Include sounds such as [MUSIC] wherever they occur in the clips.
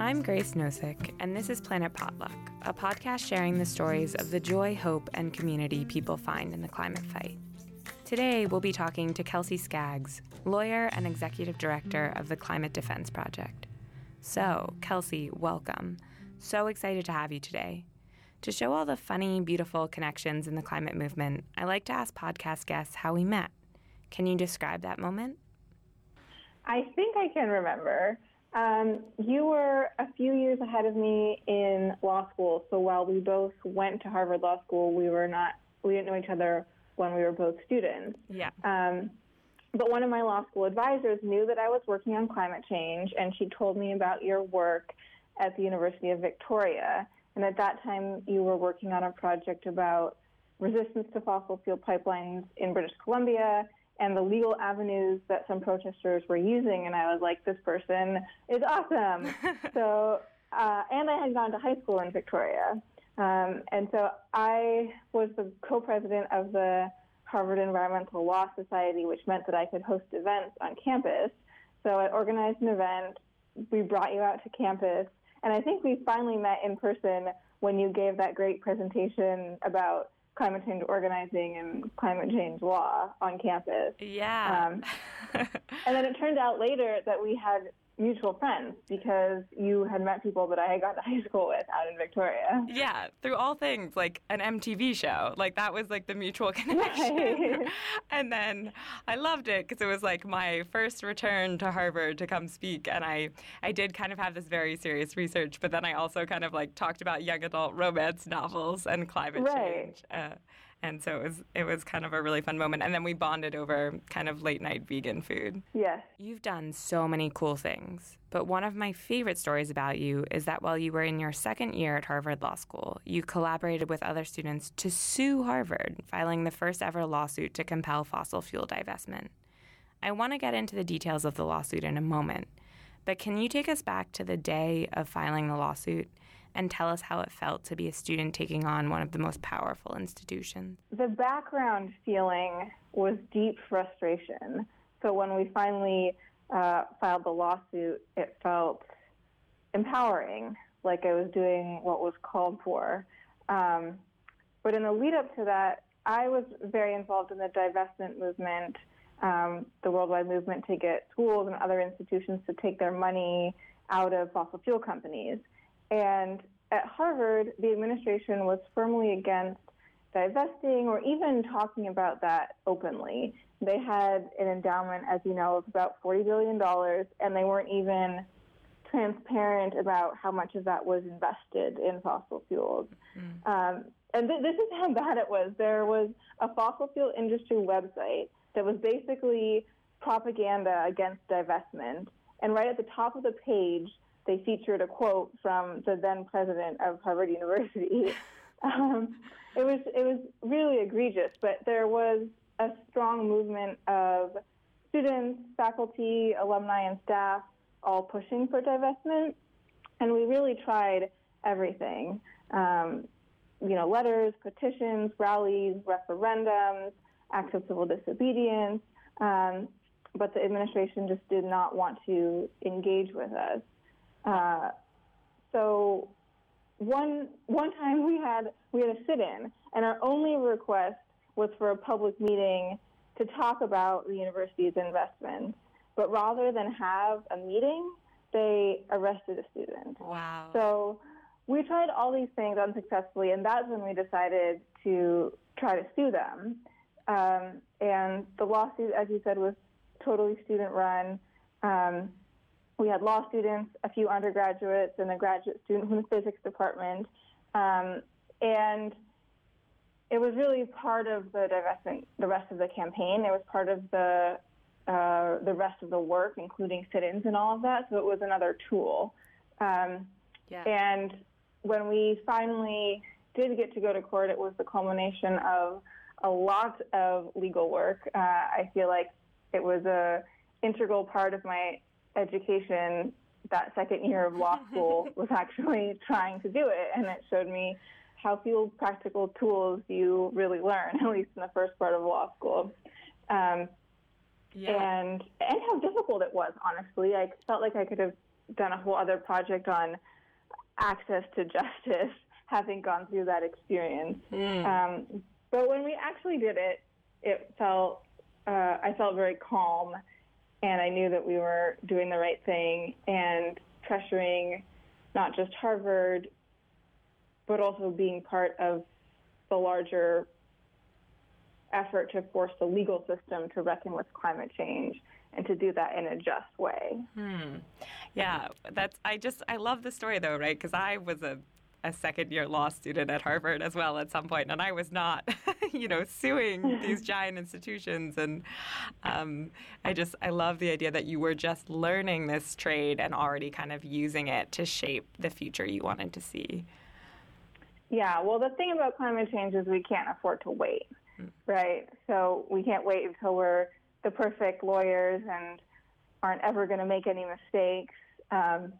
I'm Grace Nosek, and this is Planet Potluck, a podcast sharing the stories of the joy, hope, and community people find in the climate fight. Today, we'll be talking to Kelsey Skaggs, lawyer and executive director of the Climate Defense Project. So, Kelsey, welcome. So excited to have you today. To show all the funny, beautiful connections in the climate movement, I like to ask podcast guests how we met. Can you describe that moment? I think I can remember. Um, you were a few years ahead of me in law school, so while we both went to Harvard Law School, we were not we didn't know each other when we were both students. Yeah. Um, but one of my law school advisors knew that I was working on climate change, and she told me about your work at the University of Victoria. And at that time, you were working on a project about resistance to fossil fuel pipelines in British Columbia and the legal avenues that some protesters were using. And I was like, this person is awesome. [LAUGHS] so, uh, and I had gone to high school in Victoria. Um, and so I was the co president of the Harvard Environmental Law Society, which meant that I could host events on campus. So I organized an event. We brought you out to campus. And I think we finally met in person when you gave that great presentation about climate change organizing and climate change law on campus. Yeah. Um, [LAUGHS] and then it turned out later that we had mutual friends because you had met people that I had gone to [LAUGHS] high school with out in Victoria. Yeah, through all things like an MTV show. Like that was like the mutual [LAUGHS] connection. Right. and then I loved it because it was like my first return to Harvard to come speak and I I did kind of have this very serious research, but then I also kind of like talked about young adult romance novels and climate right. change. Uh, and so it was it was kind of a really fun moment. And then we bonded over kind of late night vegan food. Yes. You've done so many cool things but one of my favorite stories about you is that while you were in your second year at harvard law school you collaborated with other students to sue harvard filing the first ever lawsuit to compel fossil fuel divestment. I want to get into the details of the lawsuit in a moment but can you take us back to the day of filing the lawsuit and tell us how it felt to be a student taking on one of the most powerful institutions? The background feeling was deep frustration. So when we finally uh, filed the lawsuit, it felt empowering, like I was doing what was called for. Um, but in the lead up to that, I was very involved in the divestment movement um, the worldwide movement to get schools and other institutions to take their money out of fossil fuel companies. And at Harvard, the administration was firmly against divesting or even talking about that openly. They had an endowment, as you know, of about $40 billion, and they weren't even transparent about how much of that was invested in fossil fuels. Mm. Um, and th- this is how [LAUGHS] bad it was. There was a fossil fuel industry website that was basically propaganda against divestment. And right at the top of the page, they featured a quote from the then president of Harvard University. [LAUGHS] um, it was it was really egregious, but there was a strong movement of students, faculty, alumni, and staff all pushing for divestment, and we really tried everything. Um, you know, letters, petitions, rallies, referendums, acts of civil disobedience, um, but the administration just did not want to engage with us. Uh, so one one time we had we had a sit-in, and our only request was for a public meeting to talk about the university's investments. But rather than have a meeting, they arrested a student. Wow. So we tried all these things unsuccessfully, and that's when we decided to try to sue them. Um, and the lawsuit, as you said, was totally student run. Um, we had law students, a few undergraduates, and a graduate student from the physics department. Um, and it was really part of the divestment, the rest of the campaign. It was part of the uh, the rest of the work, including sit-ins and all of that. So it was another tool. Um, yeah. And when we finally did get to go to court, it was the culmination of a lot of legal work. Uh, I feel like it was a integral part of my education. That second year of law [LAUGHS] school was actually trying to do it, and it showed me how few practical tools you really learn, [LAUGHS] at least in the first part of law school. Um, yeah. and and how difficult it was. Honestly, I felt like I could have done a whole other project on access to justice, [LAUGHS] having gone through that experience. Mm. Um, but when we actually did it, it felt uh, I felt very calm, and I knew that we were doing the right thing and pressuring not just Harvard, but also being part of the larger effort to force the legal system to reckon with climate change and to do that in a just way. Hmm. Yeah, that's I just I love the story though, right? Because I was a a second year law student at Harvard as well at some point, and I was not, [LAUGHS] you know, suing these [LAUGHS] giant institutions. And um, I just I love the idea that you were just learning this trade and already kind of using it to shape the future you wanted to see. Yeah, well, the thing about climate change is we can't afford to wait, mm. right? So we can't wait until we're the perfect lawyers and aren't ever going to make any mistakes. Um,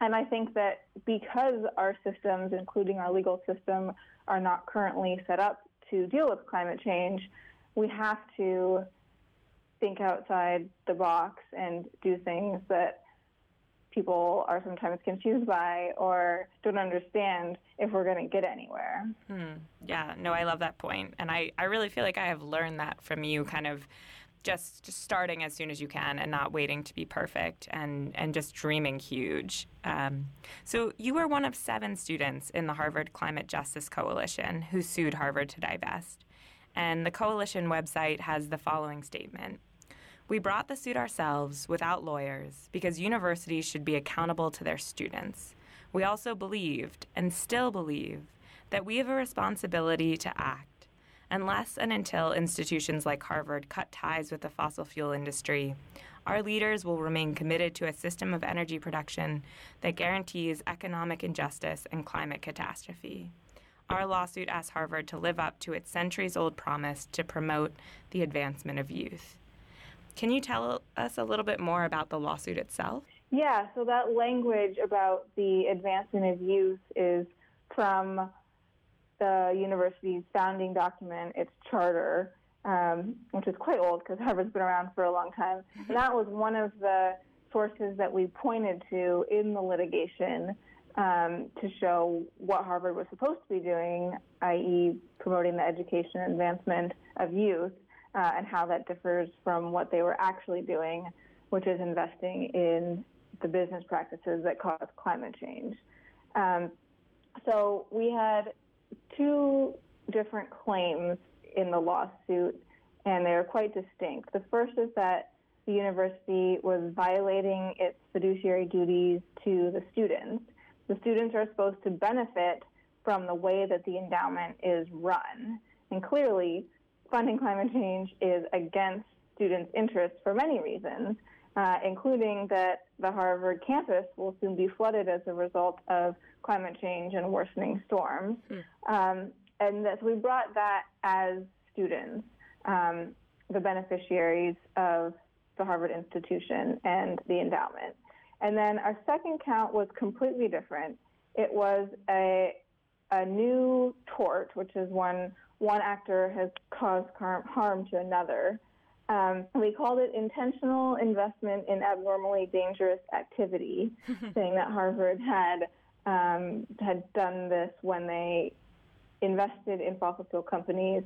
and I think that because our systems, including our legal system, are not currently set up to deal with climate change, we have to think outside the box and do things that people are sometimes confused by or don't understand if we're going to get anywhere. Hmm. Yeah, no, I love that point. And I, I really feel like I have learned that from you kind of just, just starting as soon as you can and not waiting to be perfect and, and just dreaming huge. Um, so, you were one of seven students in the Harvard Climate Justice Coalition who sued Harvard to divest. And the coalition website has the following statement we brought the suit ourselves without lawyers because universities should be accountable to their students. We also believed, and still believe, that we have a responsibility to act. Unless and until institutions like Harvard cut ties with the fossil fuel industry, our leaders will remain committed to a system of energy production that guarantees economic injustice and climate catastrophe. Our lawsuit asks Harvard to live up to its centuries old promise to promote the advancement of youth. Can you tell us a little bit more about the lawsuit itself? Yeah, so that language about the advancement of youth is from the university's founding document, its charter, um, which is quite old because Harvard's been around for a long time. Mm-hmm. And that was one of the sources that we pointed to in the litigation um, to show what Harvard was supposed to be doing, i.e., promoting the education and advancement of youth uh, and how that differs from what they were actually doing, which is investing in the business practices that cause climate change. Um, so we had two different claims in the lawsuit, and they are quite distinct. The first is that the university was violating its fiduciary duties to the students. The students are supposed to benefit from the way that the endowment is run. And clearly, funding climate change is against students' interests for many reasons, uh, including that the Harvard campus will soon be flooded as a result of climate change and worsening storms. Hmm. Um, and that, so we brought that as students, um, the beneficiaries of the Harvard institution and the endowment. And then our second count was completely different. It was a, a new tort, which is when one actor has caused harm to another. Um, we called it intentional investment in abnormally dangerous activity, [LAUGHS] saying that Harvard had um, had done this when they invested in fossil fuel companies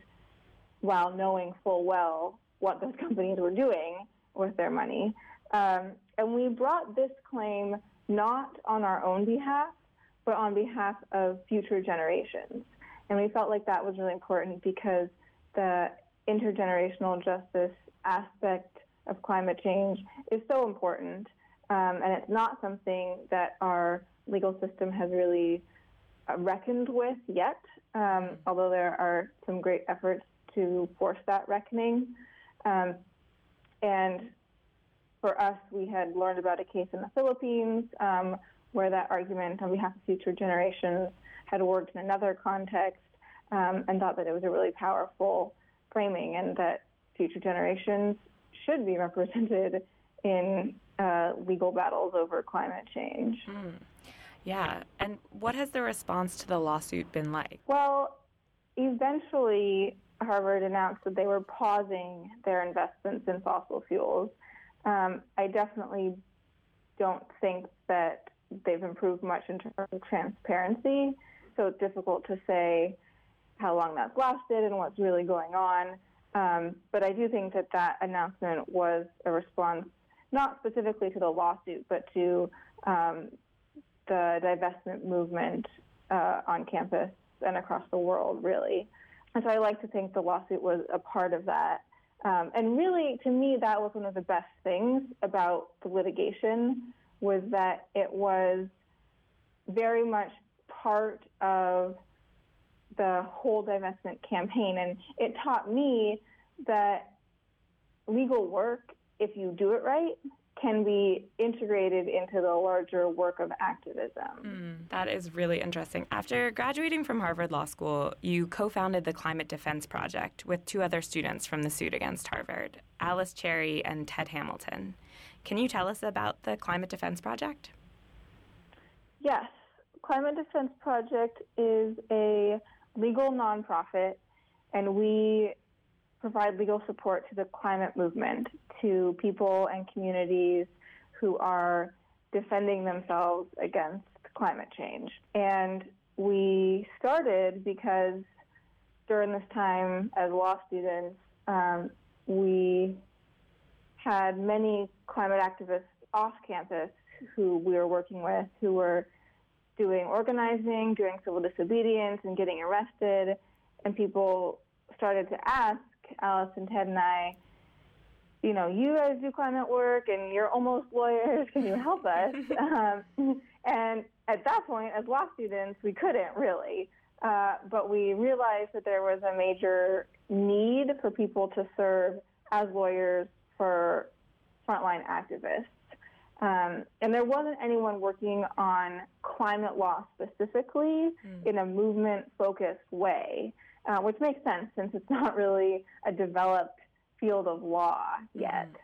while knowing full well what those [LAUGHS] companies were doing with their money. Um, and we brought this claim not on our own behalf, but on behalf of future generations. And we felt like that was really important because the intergenerational justice aspect of climate change is so important. Um, and it's not something that our legal system has really uh, reckoned with yet, um, although there are some great efforts to force that reckoning. Um, and for us, we had learned about a case in the Philippines um, where that argument on behalf of future generations had worked in another context um, and thought that it was a really powerful framing and that future generations should be represented in uh, legal battles over climate change. Mm. Yeah. And what has the response to the lawsuit been like? Well, eventually, Harvard announced that they were pausing their investments in fossil fuels. Um, I definitely don't think that they've improved much in terms of transparency. So it's difficult to say how long that's lasted and what's really going on. Um, but I do think that that announcement was a response, not specifically to the lawsuit, but to um, the divestment movement uh, on campus and across the world, really. And so I like to think the lawsuit was a part of that. Um, and really, to me, that was one of the best things about the litigation was that it was very much part of the whole divestment campaign. And it taught me that legal work, if you do it right, can be integrated into the larger work of activism. Mm, that is really interesting. After graduating from Harvard Law School, you co founded the Climate Defense Project with two other students from the suit against Harvard, Alice Cherry and Ted Hamilton. Can you tell us about the Climate Defense Project? Yes. Climate Defense Project is a legal nonprofit, and we provide legal support to the climate movement, to people and communities who are defending themselves against climate change. And we started because during this time as law students, um, we had many climate activists off campus who we were working with who were doing organizing, doing civil disobedience, and getting arrested. And people started to ask Alice and Ted and I, you know, you guys do climate work and you're almost lawyers. Can you help us? [LAUGHS] um, and at that point, as law students, we couldn't really. Uh, but we realized that there was a major need for people to serve as lawyers for frontline activists. Um, and there wasn't anyone working on climate law specifically mm. in a movement focused way, uh, which makes sense since it's [LAUGHS] not really a developed field of law yet. Mm.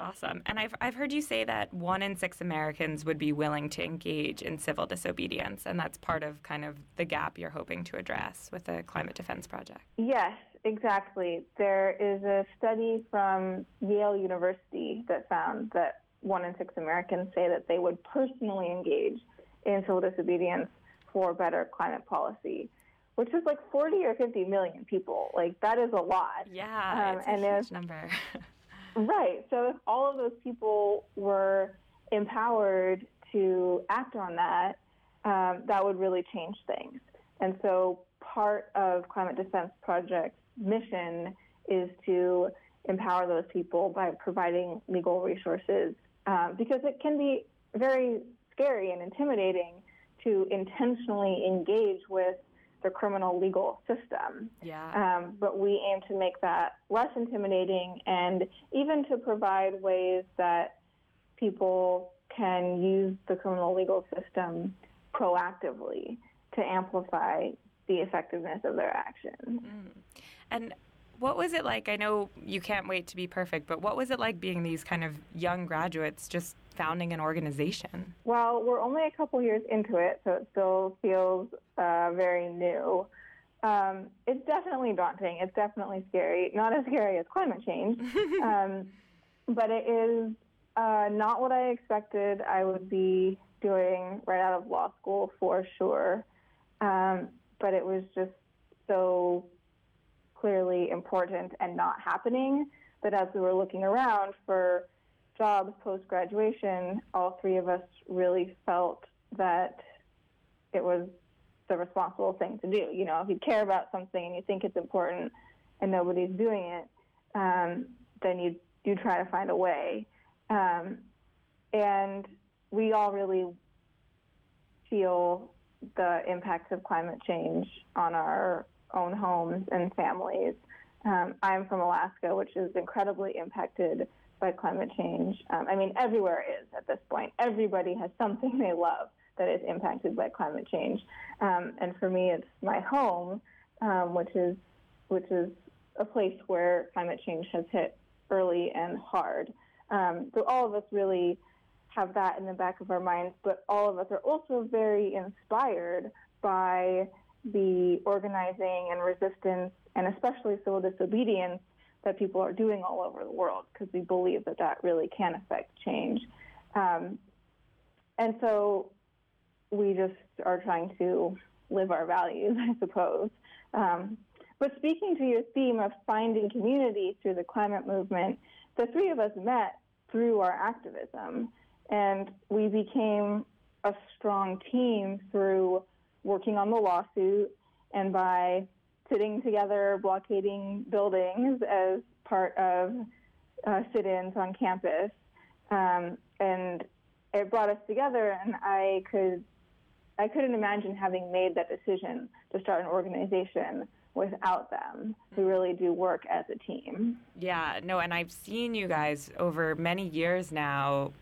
Awesome. And I've, I've heard you say that one in six Americans would be willing to engage in civil disobedience, and that's part of kind of the gap you're hoping to address with the Climate Defense Project. Yes, exactly. There is a study from Yale University that found that one in six Americans say that they would personally engage in civil disobedience for better climate policy, which is like 40 or 50 million people. Like that is a lot. Yeah, um, it's and a huge number. [LAUGHS] right. So if all of those people were empowered to act on that, um, that would really change things. And so part of Climate Defense Project's mission is to empower those people by providing legal resources um, because it can be very scary and intimidating to intentionally engage with the criminal legal system. Yeah. Um, but we aim to make that less intimidating and even to provide ways that people can use the criminal legal system proactively to amplify the effectiveness of their actions. Mm. And what was it like? I know you can't wait to be perfect, but what was it like being these kind of young graduates just founding an organization? Well, we're only a couple years into it, so it still feels uh, very new. Um, it's definitely daunting. It's definitely scary. Not as scary as climate change, [LAUGHS] um, but it is uh, not what I expected I would be doing right out of law school for sure. Um, but it was just so clearly important and not happening. But as we were looking around for jobs post graduation, all three of us really felt that it was the responsible thing to do. You know, if you care about something and you think it's important and nobody's doing it, um, then you you try to find a way. Um, and we all really feel the impacts of climate change on our own homes and families. Um, I'm from Alaska, which is incredibly impacted by climate change. Um, I mean, everywhere is at this point. Everybody has something they love that is impacted by climate change. Um, and for me, it's my home, um, which is which is a place where climate change has hit early and hard. Um, so all of us really have that in the back of our minds, but all of us are also very inspired by the organizing and resistance, and especially civil disobedience that people are doing all over the world, because we believe that that really can affect change. Um, and so we just are trying to live our values, [LAUGHS] I suppose. Um, but speaking to your theme of finding community through the climate movement, the three of us met through our activism, and we became a strong team through working on the lawsuit and by sitting together blockading buildings as part of uh, sit-ins on campus. Um, and it brought us together, and I could I couldn't imagine having made that decision to start an organization without them who really do work as a team. Yeah, no, and I've seen you guys over many years now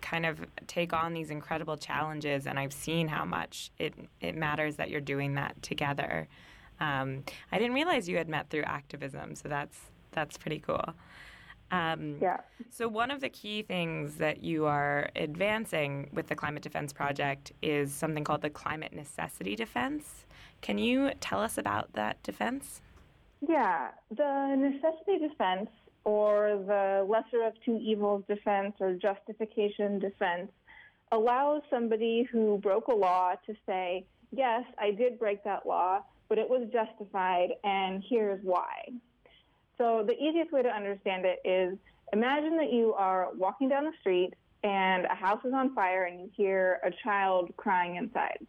kind of take on these incredible challenges, and I've seen how much it, it matters that you're doing that together. Um, I didn't realize you had met through activism, so that's that's pretty cool. Um, yeah. So, one of the key things that you are advancing with the Climate Defense Project is something called the Climate Necessity Defense. Can you tell us about that defense? Yeah. The necessity defense, or the lesser of two evils defense, or justification defense, allows somebody who broke a law to say, yes, I did break that law, but it was justified, and here's why. So the easiest way to understand it is imagine that you are walking down the street and a house is on fire and you hear a child crying inside.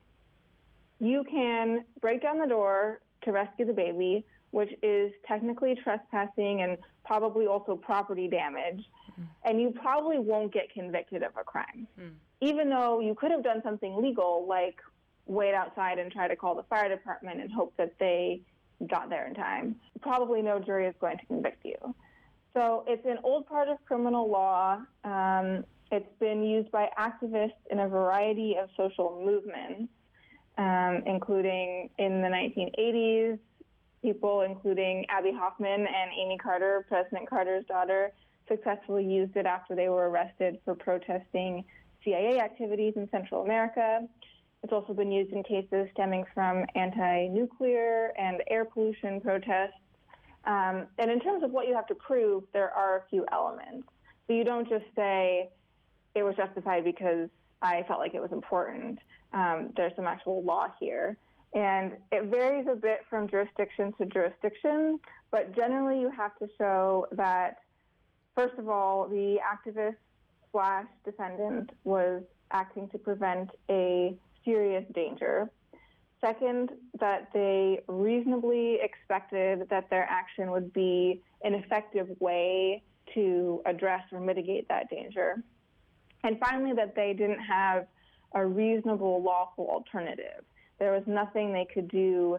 You can break down the door to rescue the baby, which is technically trespassing and probably also property damage, mm. and you probably won't get convicted of a crime. Mm. Even though you could have done something legal like wait outside and try to call the fire department and hope that they got there in time. Probably no jury is going to convict you. So it's an old part of criminal law. Um, it's been used by activists in a variety of social movements, um, including in the 1980s, people including Abbie Hoffman and Amy Carter, President Carter's daughter, successfully used it after they were arrested for protesting CIA activities in Central America. It's also been used in cases stemming from anti nuclear and air pollution protests. Um, and in terms of what you have to prove, there are a few elements. So you don't just say it was justified because I felt like it was important. Um, there's some actual law here. And it varies a bit from jurisdiction to jurisdiction, but generally you have to show that, first of all, the activist slash defendant was acting to prevent a serious danger. Second, that they reasonably expected that their action would be an effective way to address or mitigate that danger. And finally, that they didn't have a reasonable lawful alternative. There was nothing they could do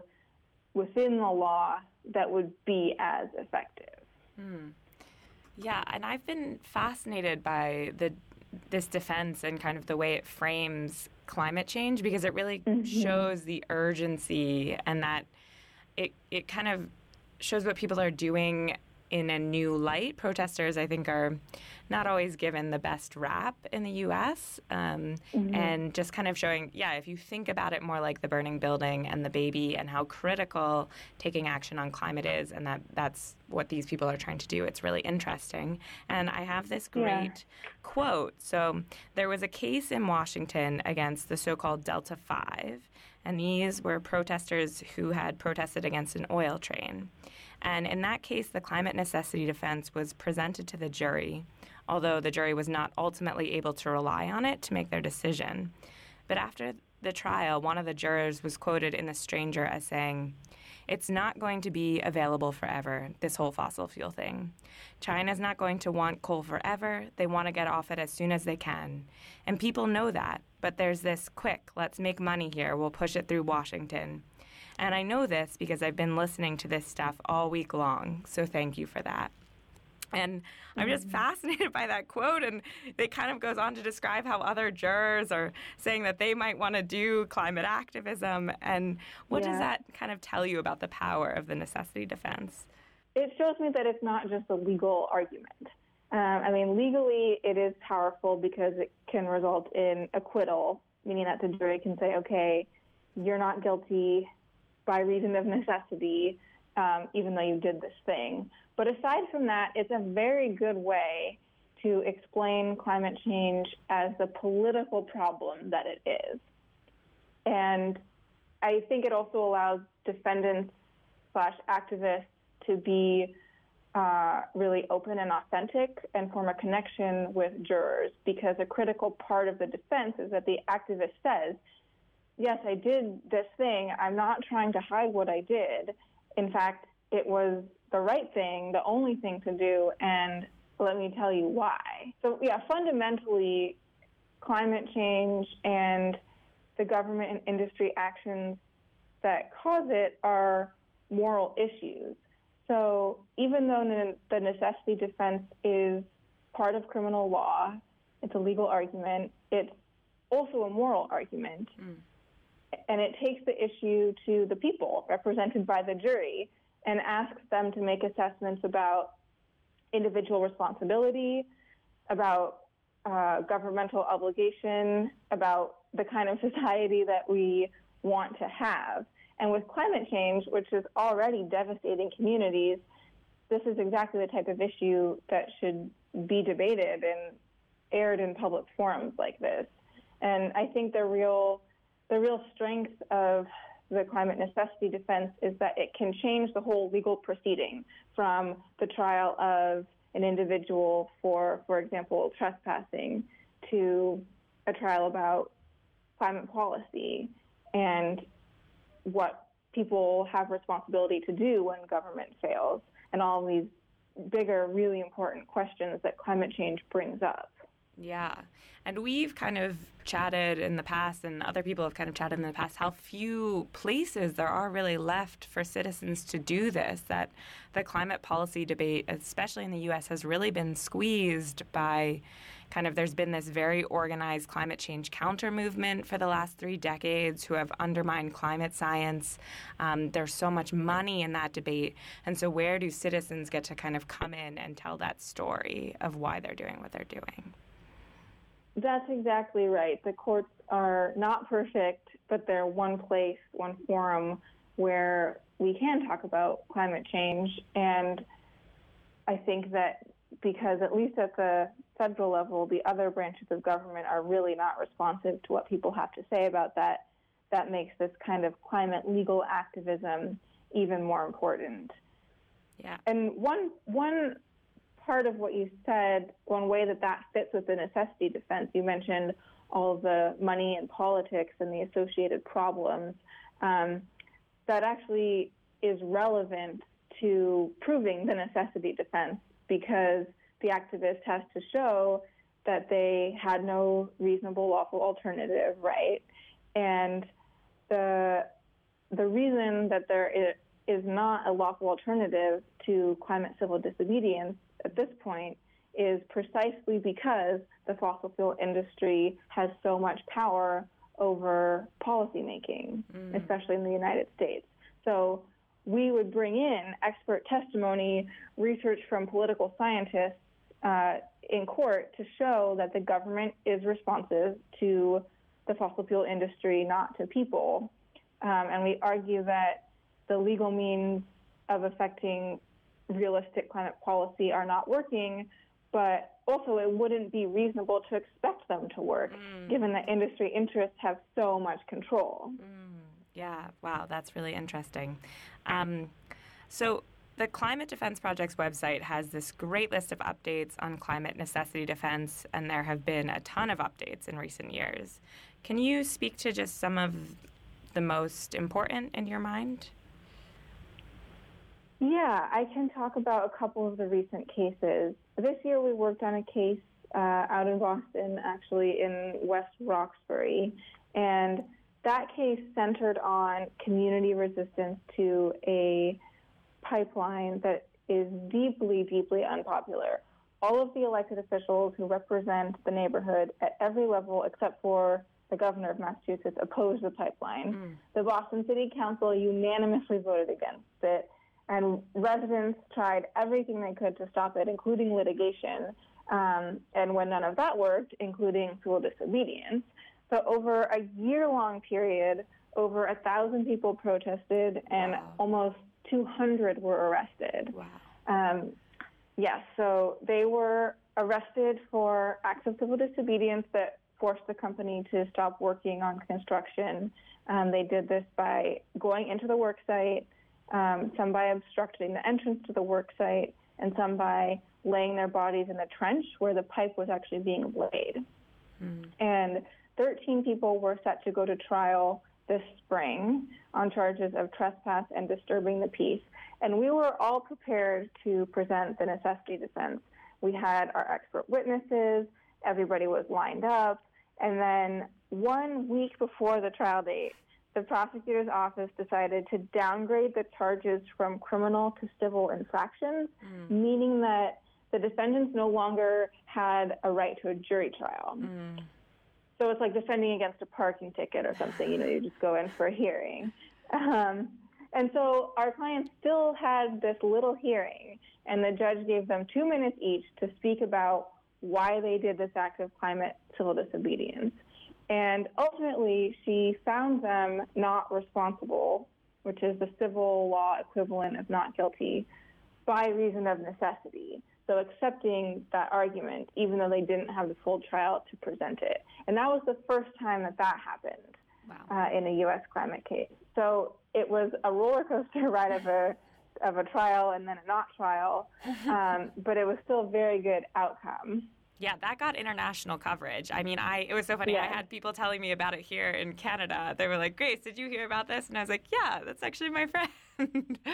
within the law that would be as effective. Hmm. Yeah, and I've been fascinated by the this defense and kind of the way it frames climate change because it really mm-hmm. shows the urgency and that it it kind of shows what people are doing in a new light. Protesters, I think, are not always given the best rap in the U.S. Um, mm-hmm. And just kind of showing, yeah, if you think about it more like the burning building and the baby and how critical taking action on climate is, and that that's what these people are trying to do, it's really interesting. And I have this great yeah. quote. So there was a case in Washington against the so-called Delta Five. And these were protesters who had protested against an oil train. And in that case, the climate necessity defense was presented to the jury, although the jury was not ultimately able to rely on it to make their decision. But after the trial, one of the jurors was quoted in The Stranger as saying, It's not going to be available forever, this whole fossil fuel thing. China's not going to want coal forever. They want to get off it as soon as they can. And people know that. But there's this quick, let's make money here. We'll push it through Washington. And I know this because I've been listening to this stuff all week long. So thank you for that. And I'm just mm-hmm. fascinated [LAUGHS] by that quote. And it kind of goes on to describe how other jurors are saying that they might want to do climate activism. And what yeah. does that kind of tell you about the power of the necessity defense? It shows me that it's not just a legal argument. Um, I mean, legally, it is powerful because it can result in acquittal, meaning that the jury can say, okay, you're not guilty by reason of necessity, um, even though you did this thing. But aside from that, it's a very good way to explain climate change as the political problem that it is. And I think it also allows defendants slash activists to be uh, really open and authentic and form a connection with jurors because a critical part of the defense is that the activist says, Yes, I did this thing. I'm not trying to hide what I did. In fact, it was the right thing, the only thing to do, and let me tell you why. So, yeah, fundamentally, climate change and the government and industry actions that cause it are moral issues. So even though the necessity defense is part of criminal law, it's a legal argument, it's also a moral argument. Mm. And it takes the issue to the people represented by the jury and asks them to make assessments about individual responsibility, about uh, governmental obligation, about the kind of society that we want to have. And with climate change, which is already devastating communities, this is exactly the type of issue that should be debated and aired in public forums like this. And I think the real the real strength of the climate necessity defense is that it can change the whole legal proceeding from the trial of an individual for, for example, trespassing to a trial about climate policy and what people have responsibility to do when government fails and all these bigger, really important questions that climate change brings up. Yeah. And we've kind of chatted in the past, and other people have kind of chatted in the past, how few places there are really left for citizens to do this. That the climate policy debate, especially in the US, has really been squeezed by kind of there's been this very organized climate change counter movement for the last three decades who have undermined climate science. Um, there's so much money in that debate. And so, where do citizens get to kind of come in and tell that story of why they're doing what they're doing? That's exactly right. The courts are not perfect, but they're one place, one forum where we can talk about climate change. And I think that because, at least at the federal level, the other branches of government are really not responsive to what people have to say about that, that makes this kind of climate legal activism even more important. Yeah. And one one part of what you said, one way that that fits with the necessity defense, you mentioned all the money and politics and the associated problems. Um, that actually is relevant to proving the necessity defense because the activist has to show that they had no reasonable lawful alternative, right? And the the reason that there is not a lawful alternative to climate civil disobedience at this point is precisely because the fossil fuel industry has so much power over policymaking, mm. especially in the United States. So we would bring in expert testimony, research from political scientists uh, in court to show that the government is responsive to the fossil fuel industry, not to people. Um, and we argue that the legal means of affecting realistic climate policy are not working, but also it wouldn't be reasonable to expect them to work mm. given that industry interests have so much control. Mm. Yeah, wow, that's really interesting. Um, so, the Climate Defense Project's website has this great list of updates on climate necessity defense, and there have been a ton of updates in recent years. Can you speak to just some of the most important in your mind? Yeah, I can talk about a couple of the recent cases. This year we worked on a case uh, out in Boston, actually in West Roxbury, and that case centered on community resistance to a pipeline that is deeply, deeply unpopular. All of the elected officials who represent the neighborhood at every level, except for the governor of Massachusetts, opposed the pipeline. Mm. The Boston City Council unanimously voted against it and residents tried everything they could to stop it, including litigation. Um, and when none of that worked, including civil disobedience. So over a year-long period, over a thousand people protested, and wow. almost 200 were arrested. Wow. Um, yes, yeah, so they were arrested for acts of civil disobedience that forced the company to stop working on construction. Um, they did this by going into the work site, um, some by obstructing the entrance to the work site, and some by laying their bodies in the trench where the pipe was actually being laid. Mm. And 13 people were set to go to trial this spring on charges of trespass and disturbing the peace. And we were all prepared to present the necessity defense. We had our expert witnesses, everybody was lined up, and then one week before the trial date, the prosecutor's office decided to downgrade the charges from criminal to civil infractions, mm. meaning that the defendants no longer had a right to a jury trial. Mm. So it's like defending against a parking ticket or something. You know, you just go in for a hearing. Um, and so our clients still had this little hearing, and the judge gave them two minutes each to speak about why they did this act of climate civil disobedience. And ultimately, she found them not responsible, which is the civil law equivalent of not guilty, by reason of necessity. So accepting that argument, even though they didn't have the full trial to present it. And that was the first time that that happened wow. uh, in a U.S. climate case. So it was a roller coaster [LAUGHS] ride of a of a trial and then a not trial, [LAUGHS] um, but it was still a very good outcome. Yeah, that got international coverage. I mean, I it was so funny. Yeah. I had people telling me about it here in Canada. They were like, "Grace, did you hear about this?" And I was like, "Yeah, that's actually my [LAUGHS] friend."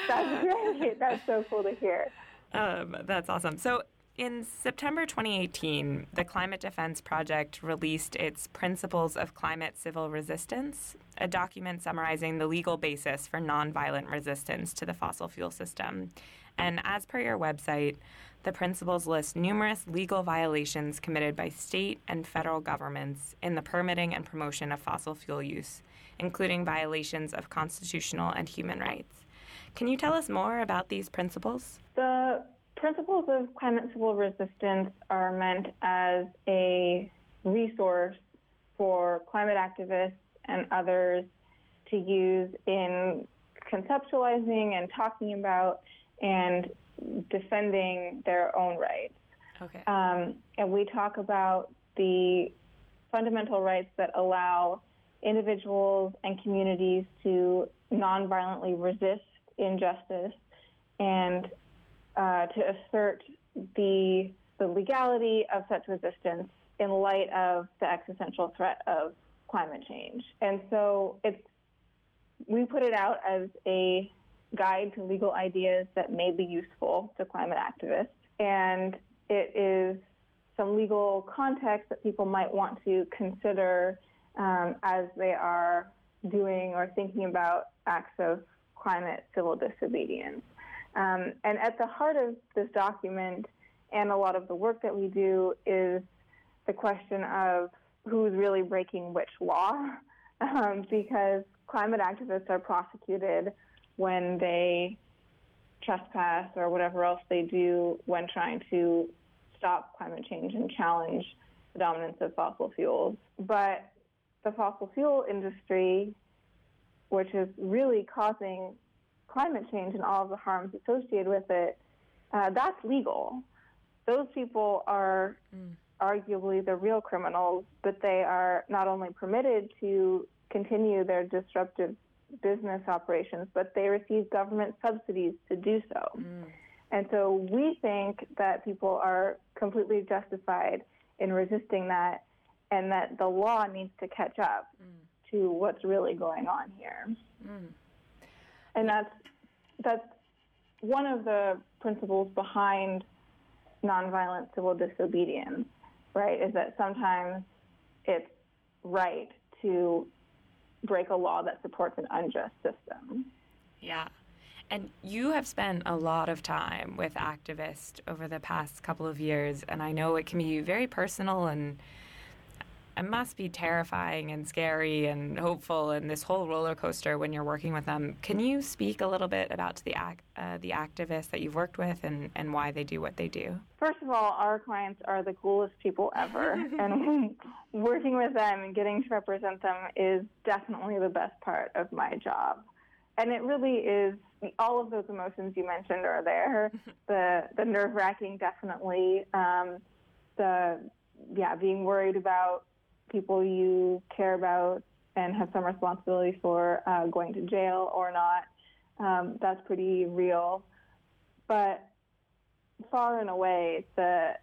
that's great. That's so cool to hear. Um, that's awesome. So, in September 2018, the Climate Defense Project released its Principles of Climate Civil Resistance, a document summarizing the legal basis for nonviolent resistance to the fossil fuel system. And as per your website, the principles list numerous legal violations committed by state and federal governments in the permitting and promotion of fossil fuel use, including violations of constitutional and human rights. Can you tell us more about these principles? The principles of climate civil resistance are meant as a resource for climate activists and others to use in conceptualizing and talking about and defending their own rights. Okay. Um, and we talk about the fundamental rights that allow individuals and communities to nonviolently resist injustice and uh, to assert the, the legality of such resistance in light of the existential threat of climate change. And so it's we put it out as a guide to legal ideas that may be useful to climate activists. And it is some legal context that people might want to consider um, as they are doing or thinking about acts of climate civil disobedience. Um, and at the heart of this document and a lot of the work that we do is the question of who's really breaking which law, [LAUGHS] um, because climate activists are prosecuted when they trespass or whatever else they do when trying to stop climate change and challenge the dominance of fossil fuels. But the fossil fuel industry, which is really causing climate change and all of the harms associated with it, uh, that's legal. Those people are mm. arguably the real criminals, but they are not only permitted to continue their disruptive business operations, but they receive government subsidies to do so. Mm. And so we think that people are completely justified in resisting that and that the law needs to catch up mm. to what's really going on here. Mm. And that's that's one of the principles behind nonviolent civil disobedience, right? Is that sometimes it's right to break a law that supports an unjust system. Yeah. And you have spent a lot of time with activists over the past couple of years, and I know it can be very personal and it must be terrifying and scary and hopeful and this whole roller coaster when you're working with them. Can you speak a little bit about the uh, the activists that you've worked with and, and why they do what they do? First of all, our clients are the coolest people ever, [LAUGHS] and [LAUGHS] working with them and getting to represent them is definitely the best part of my job. And it really is all of those emotions you mentioned are there. [LAUGHS] the the nerve wracking definitely. Um, uh, yeah, being worried about people you care about and have some responsibility for uh, going to jail or not. Um, that's pretty real. But far and away, the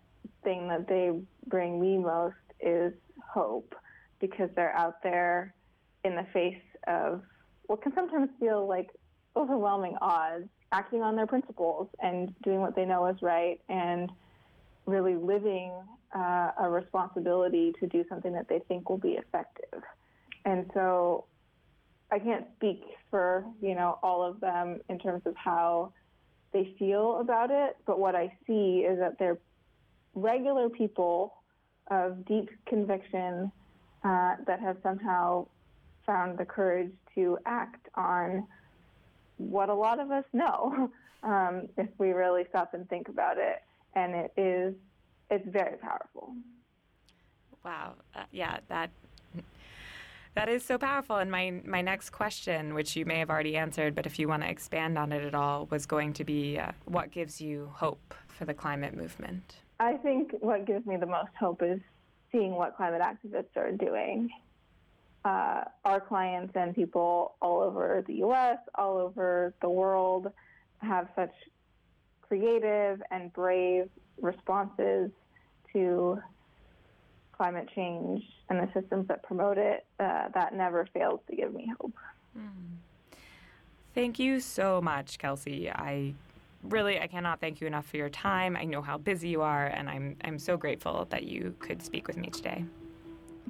thing that they bring me most is hope because they're out there in the face of what can sometimes feel like overwhelming odds, acting on their principles and doing what they know is right and really living uh, a responsibility to do something that they think will be effective. And so I can't speak for, you know, all of them in terms of how they feel about it, but what I see is that they're regular people of deep conviction uh, that have somehow found the courage to act on what a lot of us know [LAUGHS] um, if we really stop and think about it. And it is, it's very powerful. Wow. Uh, yeah, that that is so powerful. And my my next question, which you may have already answered, but if you want to expand on it at all, was going to be uh, what gives you hope for the climate movement? I think what gives me the most hope is seeing what climate activists are doing. Uh, our clients and people all over the U.S., all over the world, have such creative and brave responses to climate change and the systems that promote it, uh, that never fails to give me hope. Mm. Thank you so much, Kelsey. I really I cannot thank you enough for your time. I know how busy you are, and I'm I'm so grateful that you could speak with me today.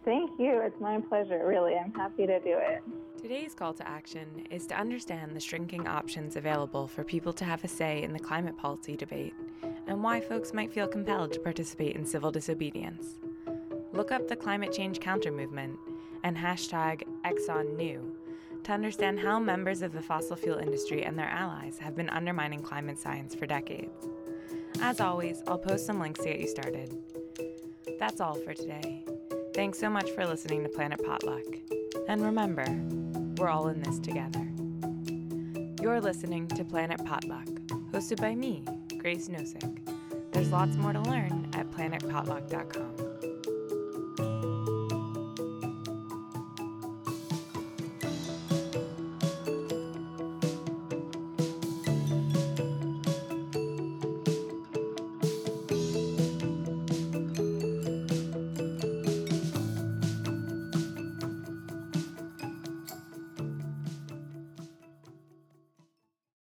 Thank you. It's my pleasure. Really, I'm happy to do it. Today's call to action is to understand the shrinking options available for people to have a say in the climate policy debate and why folks might feel compelled to participate in civil disobedience. Look up the climate change counter movement and hashtag ExxonKnew to understand how members of the fossil fuel industry and their allies have been undermining climate science for decades. As always, I'll post some links to get you started. That's all for today. Thanks so much for listening to Planet Potluck. And remember, we're all in this together. You're listening to Planet Potluck, hosted by me, Grace Nosek. There's lots more to learn at planetpotluck.com.